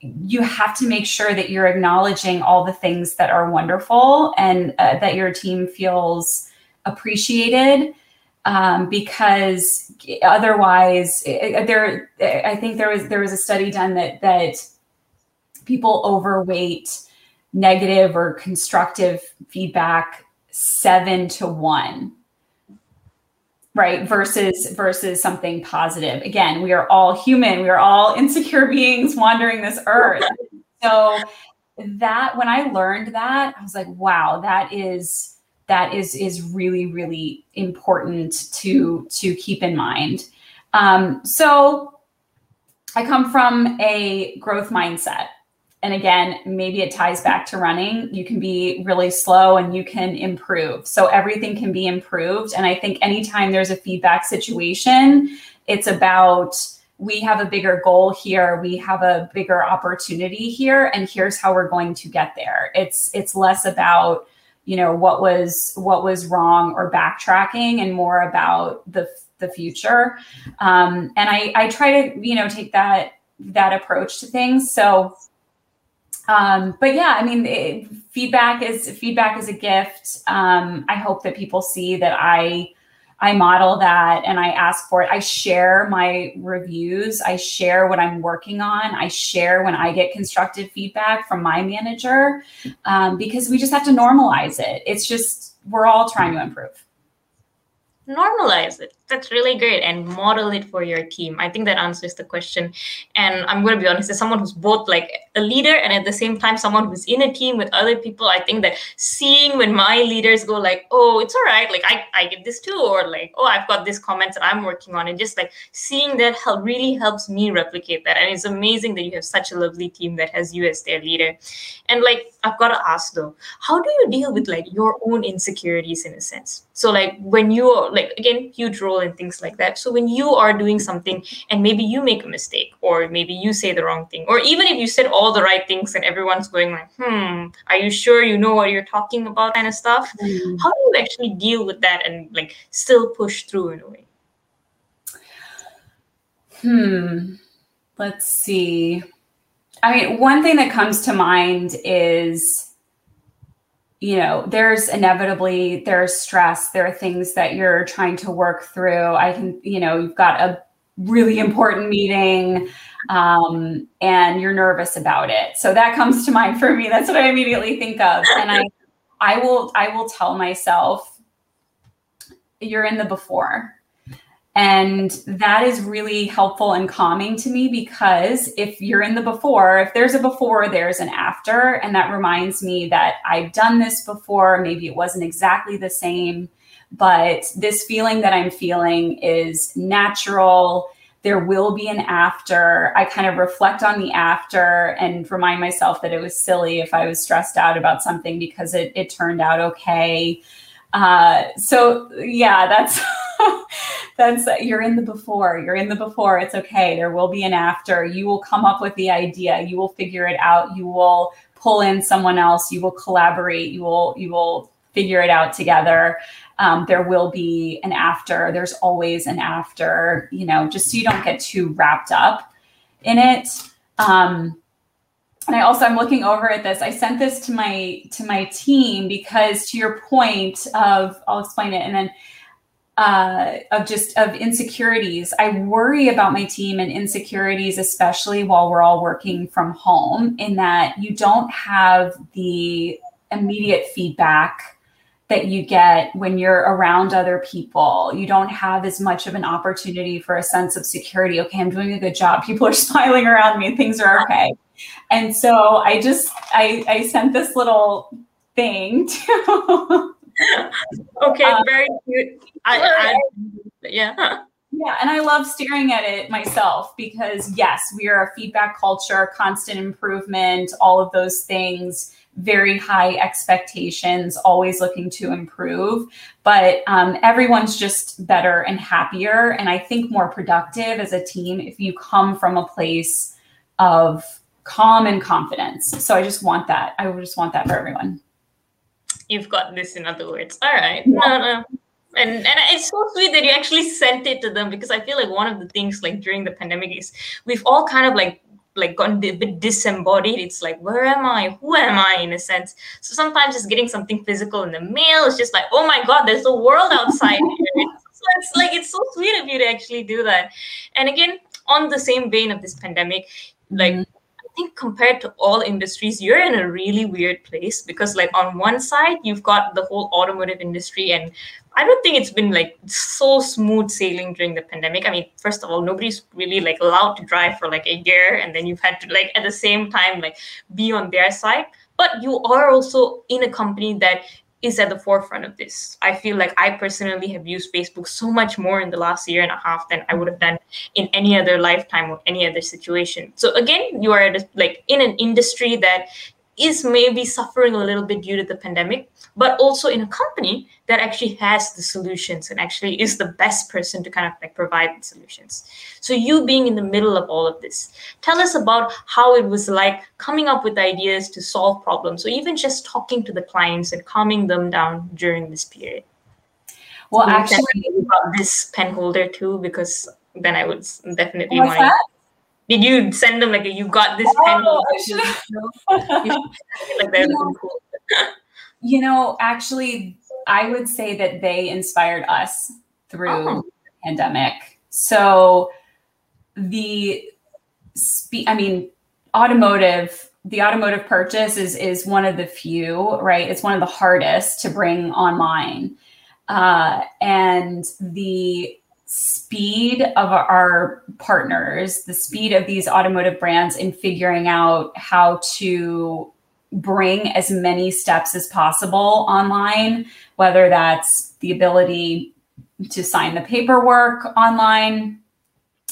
you have to make sure that you're acknowledging all the things that are wonderful and uh, that your team feels appreciated um, because otherwise there i think there was there was a study done that that people overweight negative or constructive feedback seven to one right versus versus something positive. Again we are all human. We are all insecure beings wandering this earth. So that when i learned that i was like wow that is that is is really really important to to keep in mind um, so i come from a growth mindset and again, maybe it ties back to running. You can be really slow and you can improve. So everything can be improved. And I think anytime there's a feedback situation, it's about we have a bigger goal here we have a bigger opportunity here and here's how we're going to get there it's it's less about you know what was what was wrong or backtracking and more about the the future um, and i i try to you know take that that approach to things so um, but yeah, I mean, it, feedback is feedback is a gift. Um, I hope that people see that I I model that and I ask for it. I share my reviews. I share what I'm working on. I share when I get constructive feedback from my manager um, because we just have to normalize it. It's just we're all trying to improve normalize it that's really great and model it for your team. I think that answers the question. And i'm going to be honest as someone who's both like a leader and at the same time someone who's in a team with other people i think that seeing when my leaders go like oh it's all right like i, I get this too or like oh i've got this comments that i'm working on and just like seeing that help really helps me replicate that. And it's amazing that you have such a lovely team that has you as their leader. And like i've got to ask though how do you deal with like your own insecurities in a sense? So like when you are like again huge role and things like that. So when you are doing something and maybe you make a mistake or maybe you say the wrong thing or even if you said all the right things and everyone's going like hmm are you sure you know what you're talking about? kind of stuff mm. how do you actually deal with that and like still push through in a way? Hmm. Let's see. I mean one thing that comes to mind is you know there's inevitably there's stress there are things that you're trying to work through. I can you know you've got a really important meeting um, and you're nervous about it. So that comes to mind for me. That's what i immediately think of. And i i will i will tell myself you're in the before and that is really helpful and calming to me because if you're in the before, if there's a before, there's an after. And that reminds me that I've done this before. Maybe it wasn't exactly the same, but this feeling that I'm feeling is natural. There will be an after. I kind of reflect on the after and remind myself that it was silly if I was stressed out about something because it, it turned out okay. Uh, so, yeah, that's. that's you're in the before you're in the before it's okay there will be an after you will come up with the idea you will figure it out you will pull in someone else you will collaborate you will you will figure it out together um, there will be an after there's always an after you know just so you don't get too wrapped up in it um, and I also I'm looking over at this. I sent this to my to my team because to your point of I'll explain it and then uh, of just of insecurities. I worry about my team and insecurities, especially while we're all working from home, in that you don't have the immediate feedback that you get when you're around other people. You don't have as much of an opportunity for a sense of security. Okay, I'm doing a good job. People are smiling around me. Things are okay. And so I just I, I sent this little thing to okay, um, very cute. I, I, yeah. Yeah, and I love staring at it myself because yes, we are a feedback culture, constant improvement, all of those things, very high expectations, always looking to improve. But um, everyone's just better and happier, and I think more productive as a team if you come from a place of calm and confidence. So I just want that. I just want that for everyone you've got this in other words all right no no and and it's so sweet that you actually sent it to them because I feel like one of the things like during the pandemic is we've all kind of like like gotten a bit disembodied. It's like, where am I? Who am I in a sense? So sometimes just getting something physical in the mail is just like, oh my God, there's a world outside here. so it's like it's so sweet of you to actually do that. And again, on the same vein of this pandemic, like mm-hmm think compared to all industries, you're in a really weird place because, like, on one side, you've got the whole automotive industry, and I don't think it's been like so smooth sailing during the pandemic. I mean, first of all, nobody's really like allowed to drive for like a year, and then you've had to like at the same time like be on their side. But you are also in a company that is at the forefront of this. I feel like I personally have used Facebook so much more in the last year and a half than I would have done in any other lifetime or any other situation. So again, you are a, like in an industry that is maybe suffering a little bit due to the pandemic, but also in a company that actually has the solutions and actually is the best person to kind of like provide the solutions. So you being in the middle of all of this, tell us about how it was like coming up with ideas to solve problems, or even just talking to the clients and calming them down during this period. Well, actually, about this pen holder too, because then I would definitely want. Did you send them like a, you got this oh, pen? like you, know, cool. you know, actually, I would say that they inspired us through oh. the pandemic. So the spe- I mean, automotive the automotive purchase is is one of the few right it's one of the hardest to bring online uh, and the speed of our partners, the speed of these automotive brands in figuring out how to bring as many steps as possible online, whether that's the ability to sign the paperwork online.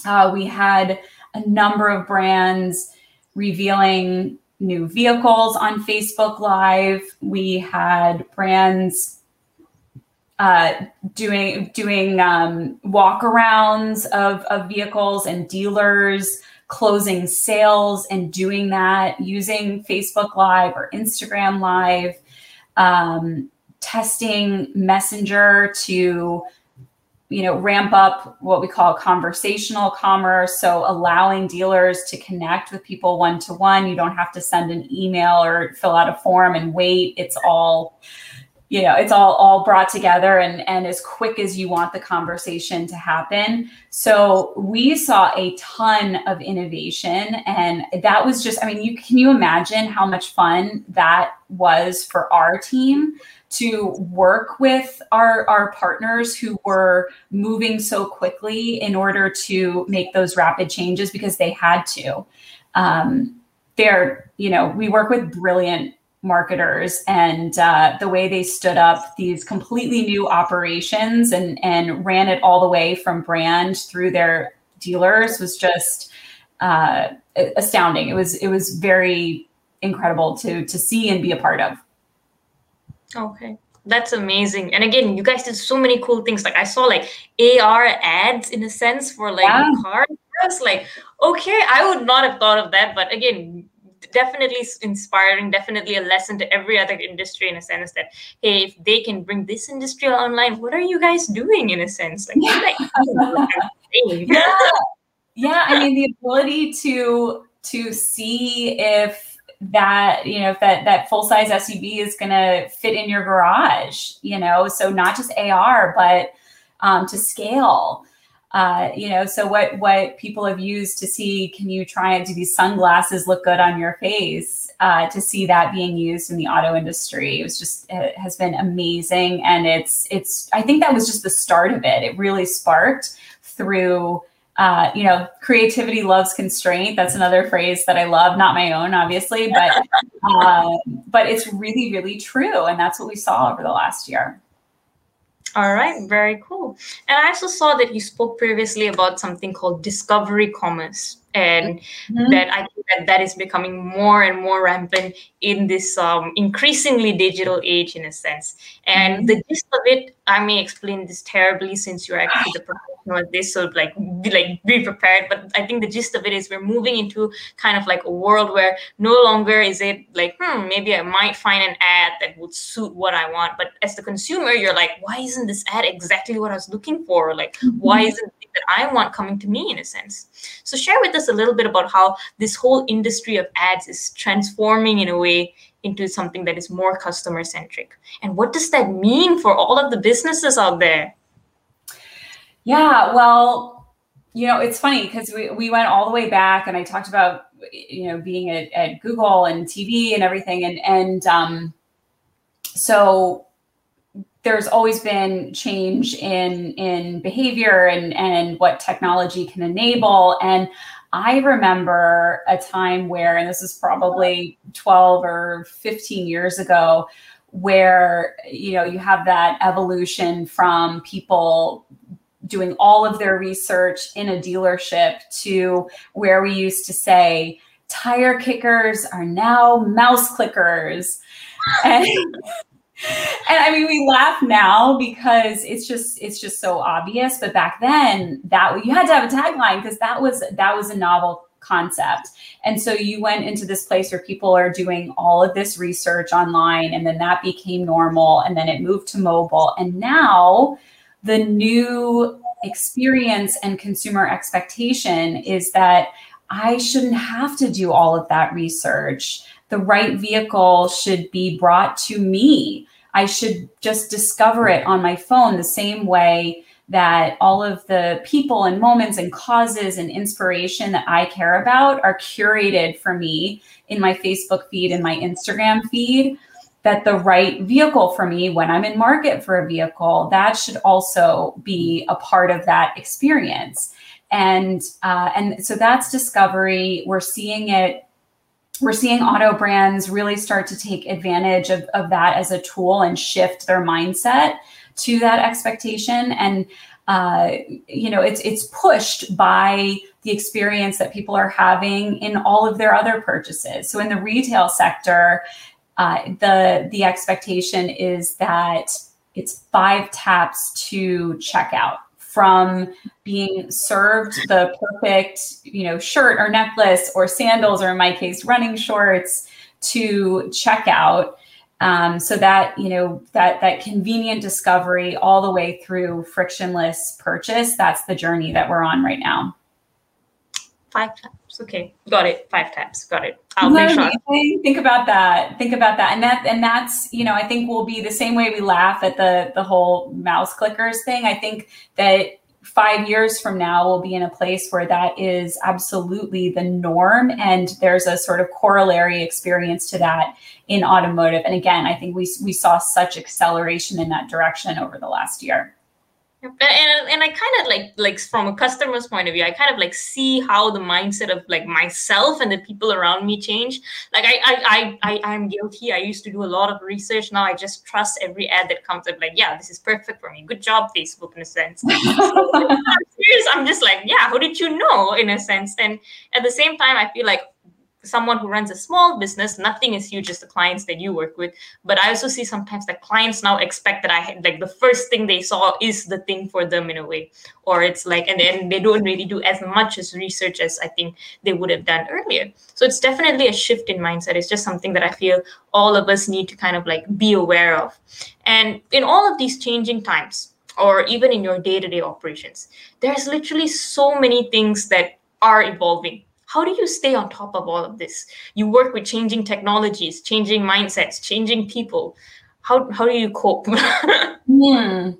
Uh, we had a number of brands revealing new vehicles on Facebook Live. We had brands uh, doing doing um, walkarounds of, of vehicles and dealers closing sales and doing that using Facebook Live or Instagram Live, um, testing Messenger to you know ramp up what we call conversational commerce. So allowing dealers to connect with people one to one you don't have to send an email or fill out a form and wait. It's all you know it's all all brought together and and as quick as you want the conversation to happen. So we saw a ton of innovation and that was just i mean you can you imagine how much fun that was for our team to work with our our partners who were moving so quickly in order to make those rapid changes because they had to. Um, they're you know we work with brilliant marketers and uh, the way they stood up these completely new operations and and ran it all the way from brand through their dealers was just uh, astounding. It was it was very incredible to to see and be a part of. Okay. That's amazing. And again, you guys did so many cool things. Like I saw like AR ads in a sense for like yeah. cars. Like, okay, I would not have thought of that. But again, definitely inspiring, definitely a lesson to every other industry in a sense that hey, if they can bring this industry online, what are you guys doing in a sense? Like, yeah. yeah. yeah, I mean the ability to to see if that you know if that that full size SUV is going to fit in your garage, you know, so not just AR but um, to scale uh, you know, so what what people have used to see, can you try and do these sunglasses look good on your face? Uh, to see that being used in the auto industry, it was just it has been amazing, and it's it's. I think that was just the start of it. It really sparked through. Uh, you know, creativity loves constraint. That's another phrase that I love, not my own, obviously, but uh, but it's really, really true, and that's what we saw over the last year. All right, very cool. And I also saw that you spoke previously about something called discovery commerce. And mm-hmm. that I think that that is becoming more and more rampant in this um, increasingly digital age, in a sense. And mm-hmm. the gist of it, I may explain this terribly since you're actually the professional at this, so like be, like be prepared. But I think the gist of it is we're moving into kind of like a world where no longer is it like, hmm, maybe I might find an ad that would suit what I want, but as the consumer, you're like, why isn't this ad exactly what I was looking for? Like, mm-hmm. why isn't that I want coming to me in a sense. So share with us a little bit about how this whole industry of ads is transforming in a way into something that is more customer centric. And what does that mean for all of the businesses out there? Yeah, well, you know, it's funny because we, we went all the way back and I talked about, you know, being at, at Google and TV and everything. And, and um, so there's always been change in in behavior and and what technology can enable and i remember a time where and this is probably 12 or 15 years ago where you know you have that evolution from people doing all of their research in a dealership to where we used to say tire kickers are now mouse clickers. And and I mean, we laugh now because it's just it's just so obvious. But back then, that you had to have a tagline because that was that was a novel concept. And so you went into this place where people are doing all of this research online, and then that became normal, and then it moved to mobile, and now the new experience and consumer expectation is that I shouldn't have to do all of that research. The right vehicle should be brought to me. I should just discover it on my phone the same way that all of the people and moments and causes and inspiration that I care about are curated for me in my Facebook feed and my Instagram feed. That the right vehicle for me when I'm in market for a vehicle, that should also be a part of that experience. And uh, and so that's discovery. We're seeing it we're seeing auto brands really start to take advantage of, of that as a tool and shift their mindset to that expectation. And uh, you know it's it's pushed by the experience that people are having in all of their other purchases. So in the retail sector uh, the the expectation is that it's five taps to checkout from being served the perfect, you know, shirt or necklace or sandals, or in my case, running shorts to checkout. Um, so that you know that that convenient discovery all the way through frictionless purchase. That's the journey that we're on right now. Five taps. Okay, got it. Five taps. Got it. I'll make sure. Think about that. Think about that. And that and that's you know I think will be the same way we laugh at the the whole mouse clickers thing. I think that five years from now we'll be in a place where that is absolutely the norm and there's a sort of corollary experience to that in automotive and again i think we, we saw such acceleration in that direction over the last year and, and i kind of like like from a customer's point of view i kind of like see how the mindset of like myself and the people around me change. Like i i i, I i'm guilty. I used to do a lot of research. Now i just trust every ad that comes up like yeah this is perfect for me. Good job facebook in a sense. I'm just like yeah how did you know? in a sense. And at the same time i feel like someone who runs a small business, nothing is huge as the clients that you work with. But I also see sometimes that clients now expect that I like the first thing they saw is the thing for them in a way, or it's like, and then they don't really do as much as research as I think they would have done earlier. So it's definitely a shift in mindset. It's just something that I feel all of us need to kind of like be aware of. And in all of these changing times, or even in your day to day operations, there's literally so many things that are evolving how do you stay on top of all of this? You work with changing technologies changing mindsets changing people. How, how do you cope? Hmm.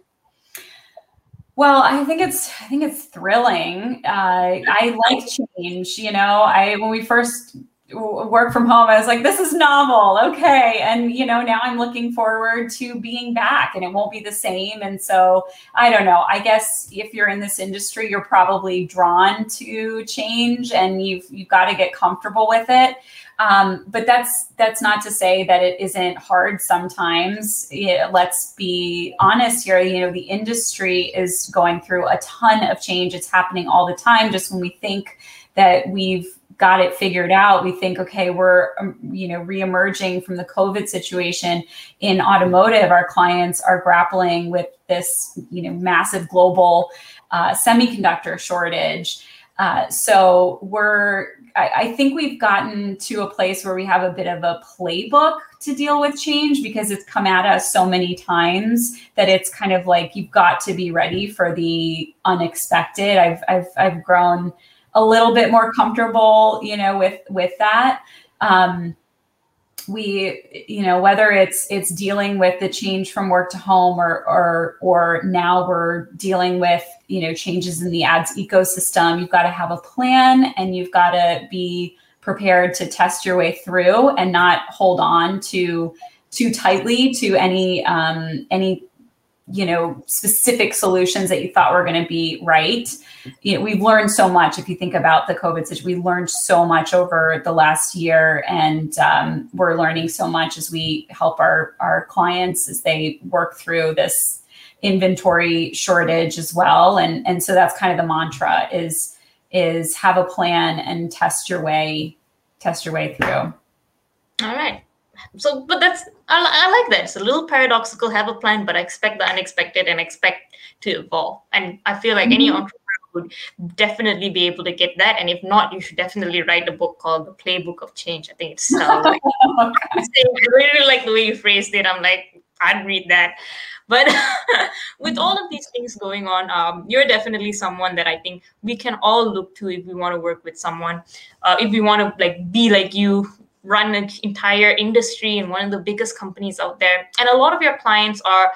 well i think it's i think it's thrilling. Uh, i like change you know? I when we first work from home, I was like, this is novel. Okay. And, you know, now I'm looking forward to being back and it won't be the same. And so I don't know. I guess if you're in this industry, you're probably drawn to change and you've, you've got to get comfortable with it. Um, but that's that's not to say that it isn't hard sometimes. let's be honest here. You know, the industry is going through a ton of change. It's happening all the time. Just when we think that we've got it figured out we think okay we're um, you know reemerging from the covid situation in automotive our clients are grappling with this you know massive global uh, semiconductor shortage uh, so we're I, I think we've gotten to a place where we have a bit of a playbook to deal with change because it's come at us so many times that it's kind of like you've got to be ready for the unexpected. I've I've I've grown a little bit more comfortable, you know, with with that. Um, we you know whether it's it's dealing with the change from work to home or or or now we're dealing with you know changes in the ads ecosystem you've got to have a plan and you've got to be prepared to test your way through and not hold on to too tightly to any um, any you know specific solutions that you thought were going to be right. You know we've learned so much if you think about the covid situation. We learned so much over the last year and um, we're learning so much as we help our our clients as they work through this inventory shortage as well. And and so that's kind of the mantra is is have a plan and test your way test your way through. All right so but that's I, I, like that. It's a little paradoxical have a plan but i expect the unexpected and expect to evolve. And i feel like mm-hmm. any entrepreneur would definitely be able to get that. And if not you should definitely write a book called the playbook of change. I think it's like, I really like the way you phrased it i'm like i'd read that. But with all of these things going on um, you're definitely someone that i think we can all look to if we want to work with someone uh, if we want to like be like you run an entire industry in one of the biggest companies out there. And a lot of your clients are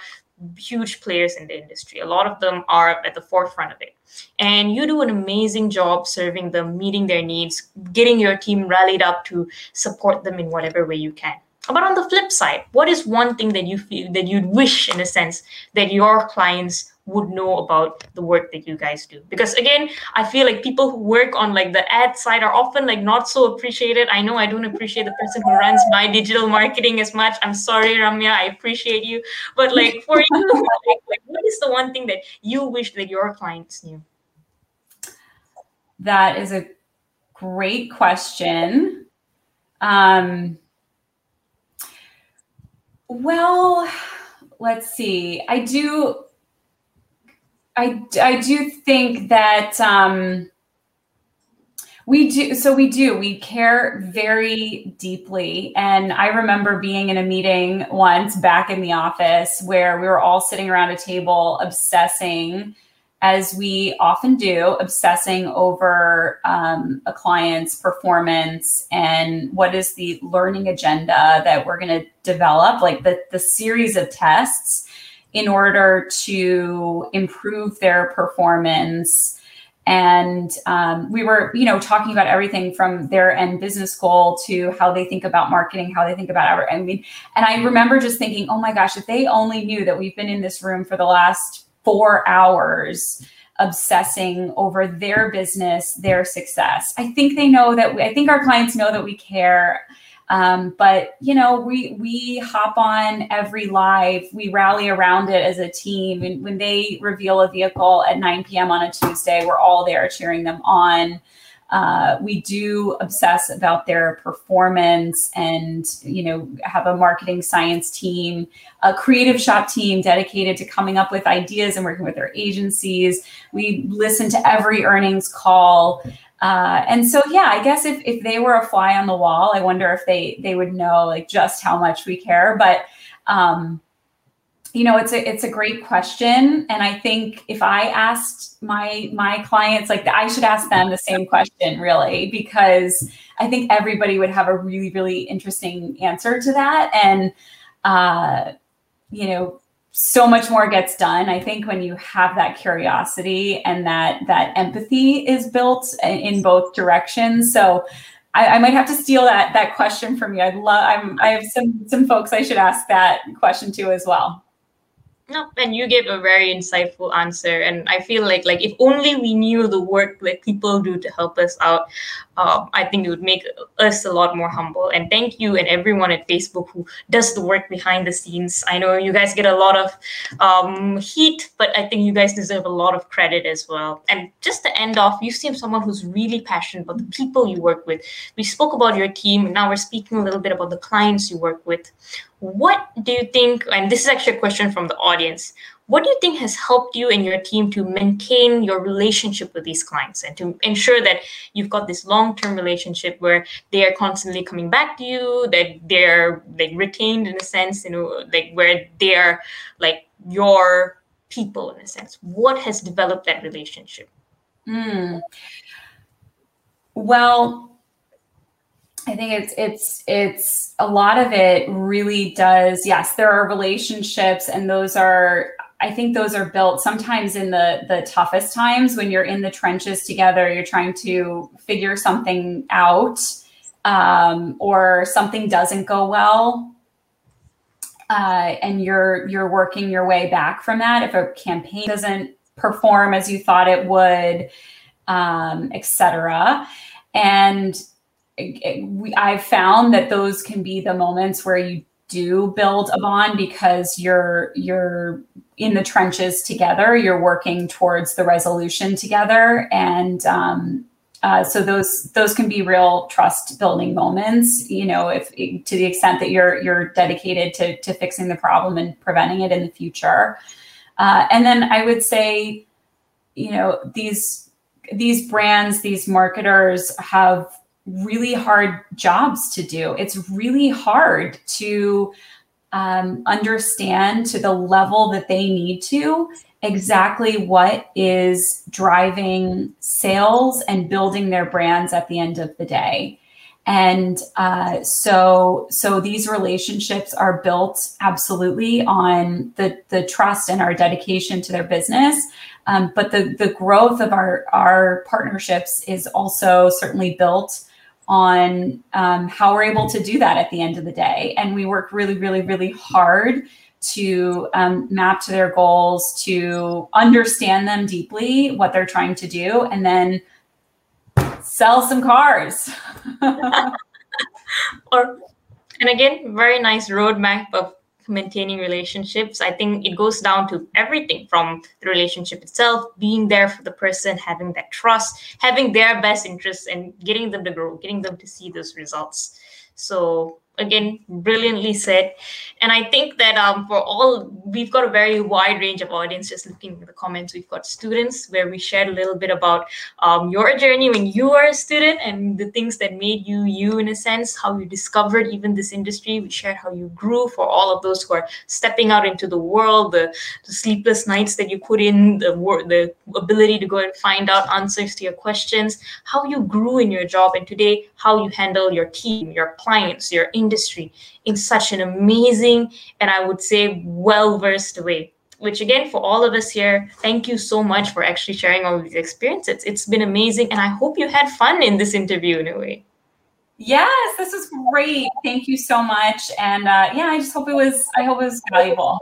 huge players in the industry. A lot of them are at the forefront of it. And you do an amazing job serving them, meeting their needs, getting your team rallied up to support them in whatever way you can. But on the flip side, what is one thing that you feel that you'd wish, in a sense, that your clients would know about the work that you guys do? Because again i feel like people who work on like the ad side are often like not so appreciated. I know i don't appreciate the person who runs my digital marketing as much. I'm sorry ramya i appreciate you. But like for you like, like what is the one thing that you wish that your clients knew? That is a great question. Um well let's see i do I, I do think that um, we do. So we do. We care very deeply. And I remember being in a meeting once back in the office where we were all sitting around a table obsessing, as we often do, obsessing over um, a client's performance and what is the learning agenda that we're going to develop, like the, the series of tests in order to improve their performance. And um, we were you know talking about everything from their end business goal to how they think about marketing how they think about our i mean and i remember just thinking oh my gosh if they only knew that we've been in this room for the last four hours obsessing over their business their success i think they know that we, i think our clients know that we care um, but you know, we we hop on every live, we rally around it as a team. And when they reveal a vehicle at 9 p.m. on a Tuesday, we're all there cheering them on. Uh, we do obsess about their performance and you know have a marketing science team a creative shop team dedicated to coming up with ideas and working with their agencies we listen to every earnings call uh, and so, yeah, I guess if, if they were a fly on the wall, I wonder if they they would know like just how much we care. But um, you know, it's a it's a great question, and I think if I asked my my clients, like I should ask them the same question, really, because I think everybody would have a really really interesting answer to that, and uh, you know so much more gets done i think when you have that curiosity and that that empathy is built in both directions. So I, I, might have to steal that that question from you. I'd love i'm i have some some folks i should ask that question to as well No, and you gave a very insightful answer, and I feel like like if only we knew the work that people do to help us out, um, I think it would make us a lot more humble. And thank you and everyone at Facebook who does the work behind the scenes. I know you guys get a lot of um, heat, but I think you guys deserve a lot of credit as well. And just to end off, you seem someone who's really passionate about the people you work with. We spoke about your team, and now we're speaking a little bit about the clients you work with. What do you think? And this is actually a question from the audience. What do you think has helped you and your team to maintain your relationship with these clients and to ensure that you've got this long-term relationship where they are constantly coming back to you, that they're like retained in a sense, you know, like where they are like your people in a sense? What has developed that relationship? Mm. Well, I think it's it's it's a lot of it really does. Yes, there are relationships, and those are I think those are built sometimes in the the toughest times when you're in the trenches together. You're trying to figure something out, um, or something doesn't go well, uh, and you're you're working your way back from that. If a campaign doesn't perform as you thought it would, um, etc. And I've found that those can be the moments where you do build a bond because you're you're in the trenches together. You're working towards the resolution together, and um, uh, so those those can be real trust building moments. You know, if to the extent that you're you're dedicated to to fixing the problem and preventing it in the future. Uh, and then I would say, you know, these these brands, these marketers have really hard jobs to do. It's really hard to um, understand to the level that they need to exactly what is driving sales and building their brands at the end of the day. And uh, so, so these relationships are built absolutely on the the trust and our dedication to their business. Um, but the the growth of our our partnerships is also certainly built on um, how we're able to do that at the end of the day. And we work really, really, really hard to um, map to their goals, to understand them deeply, what they're trying to do, and then sell some cars. or, and again, very nice roadmap of maintaining relationships i think it goes down to everything from the relationship itself being there for the person having that trust having their best interests and getting them to grow getting them to see those results. So again brilliantly said. And i think that um, for all we've got a very wide range of audience. Just looking at the comments we've got students where we shared a little bit about um, your journey when you were a student and the things that made you you in a sense how you discovered even this industry. We shared how you grew for all of those who are stepping out into the world the, the sleepless nights that you put in the the ability to go and find out answers to your questions how you grew in your job and today how you handle your team your clients your industry in such an amazing and I would say well versed way. Which again, for all of us here, thank you so much for actually sharing all these experiences. It's been amazing, and I hope you had fun in this interview in a way. Yes, this was great. Thank you so much, and uh, yeah, I just hope it was. I hope it was valuable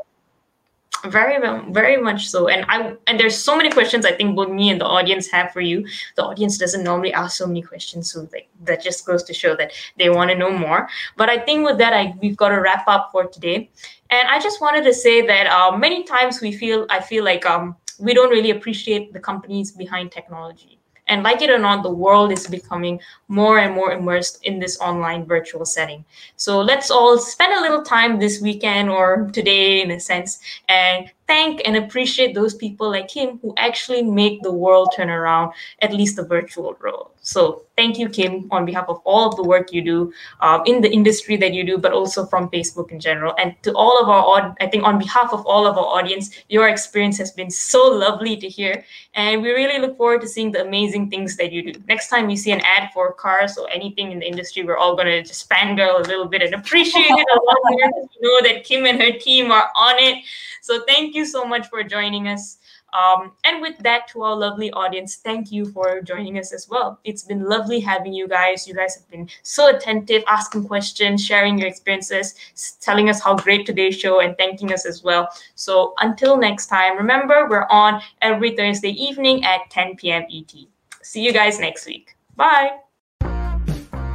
very very much so. And i and there's so many questions i think both me and the audience have for you. The audience doesn't normally ask so many questions so like that just goes to show that they want to know more. But i think with that i we've got to wrap up for today. And i just wanted to say that uh, many times we feel i feel like um we don't really appreciate the companies behind technology and like it or not, the world is becoming more and more immersed in this online virtual setting. So let's all spend a little time this weekend or today, in a sense, and thank and appreciate those people like him who actually make the world turn around, at least the virtual world. So thank you, Kim, on behalf of all of the work you do um, in the industry that you do, but also from Facebook in general. And to all of our, I think on behalf of all of our audience, your experience has been so lovely to hear. And we really look forward to seeing the amazing things that you do. Next time we see an ad for cars or anything in the industry, we're all going to just fangirl a little bit and appreciate it a lot more. know that Kim and her team are on it. So thank you so much for joining us. Um, and with that, to our lovely audience, thank you for joining us as well. It's been lovely having you guys. You guys have been so attentive, asking questions, sharing your experiences, telling us how great today's show, and thanking us as well. So until next time, remember we're on every Thursday evening at 10 p.m. ET. See you guys next week. Bye.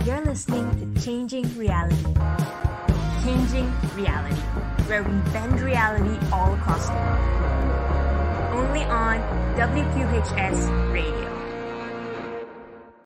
You're listening to Changing Reality. Changing Reality, where we bend reality all across the world. Only on WQHS Radio.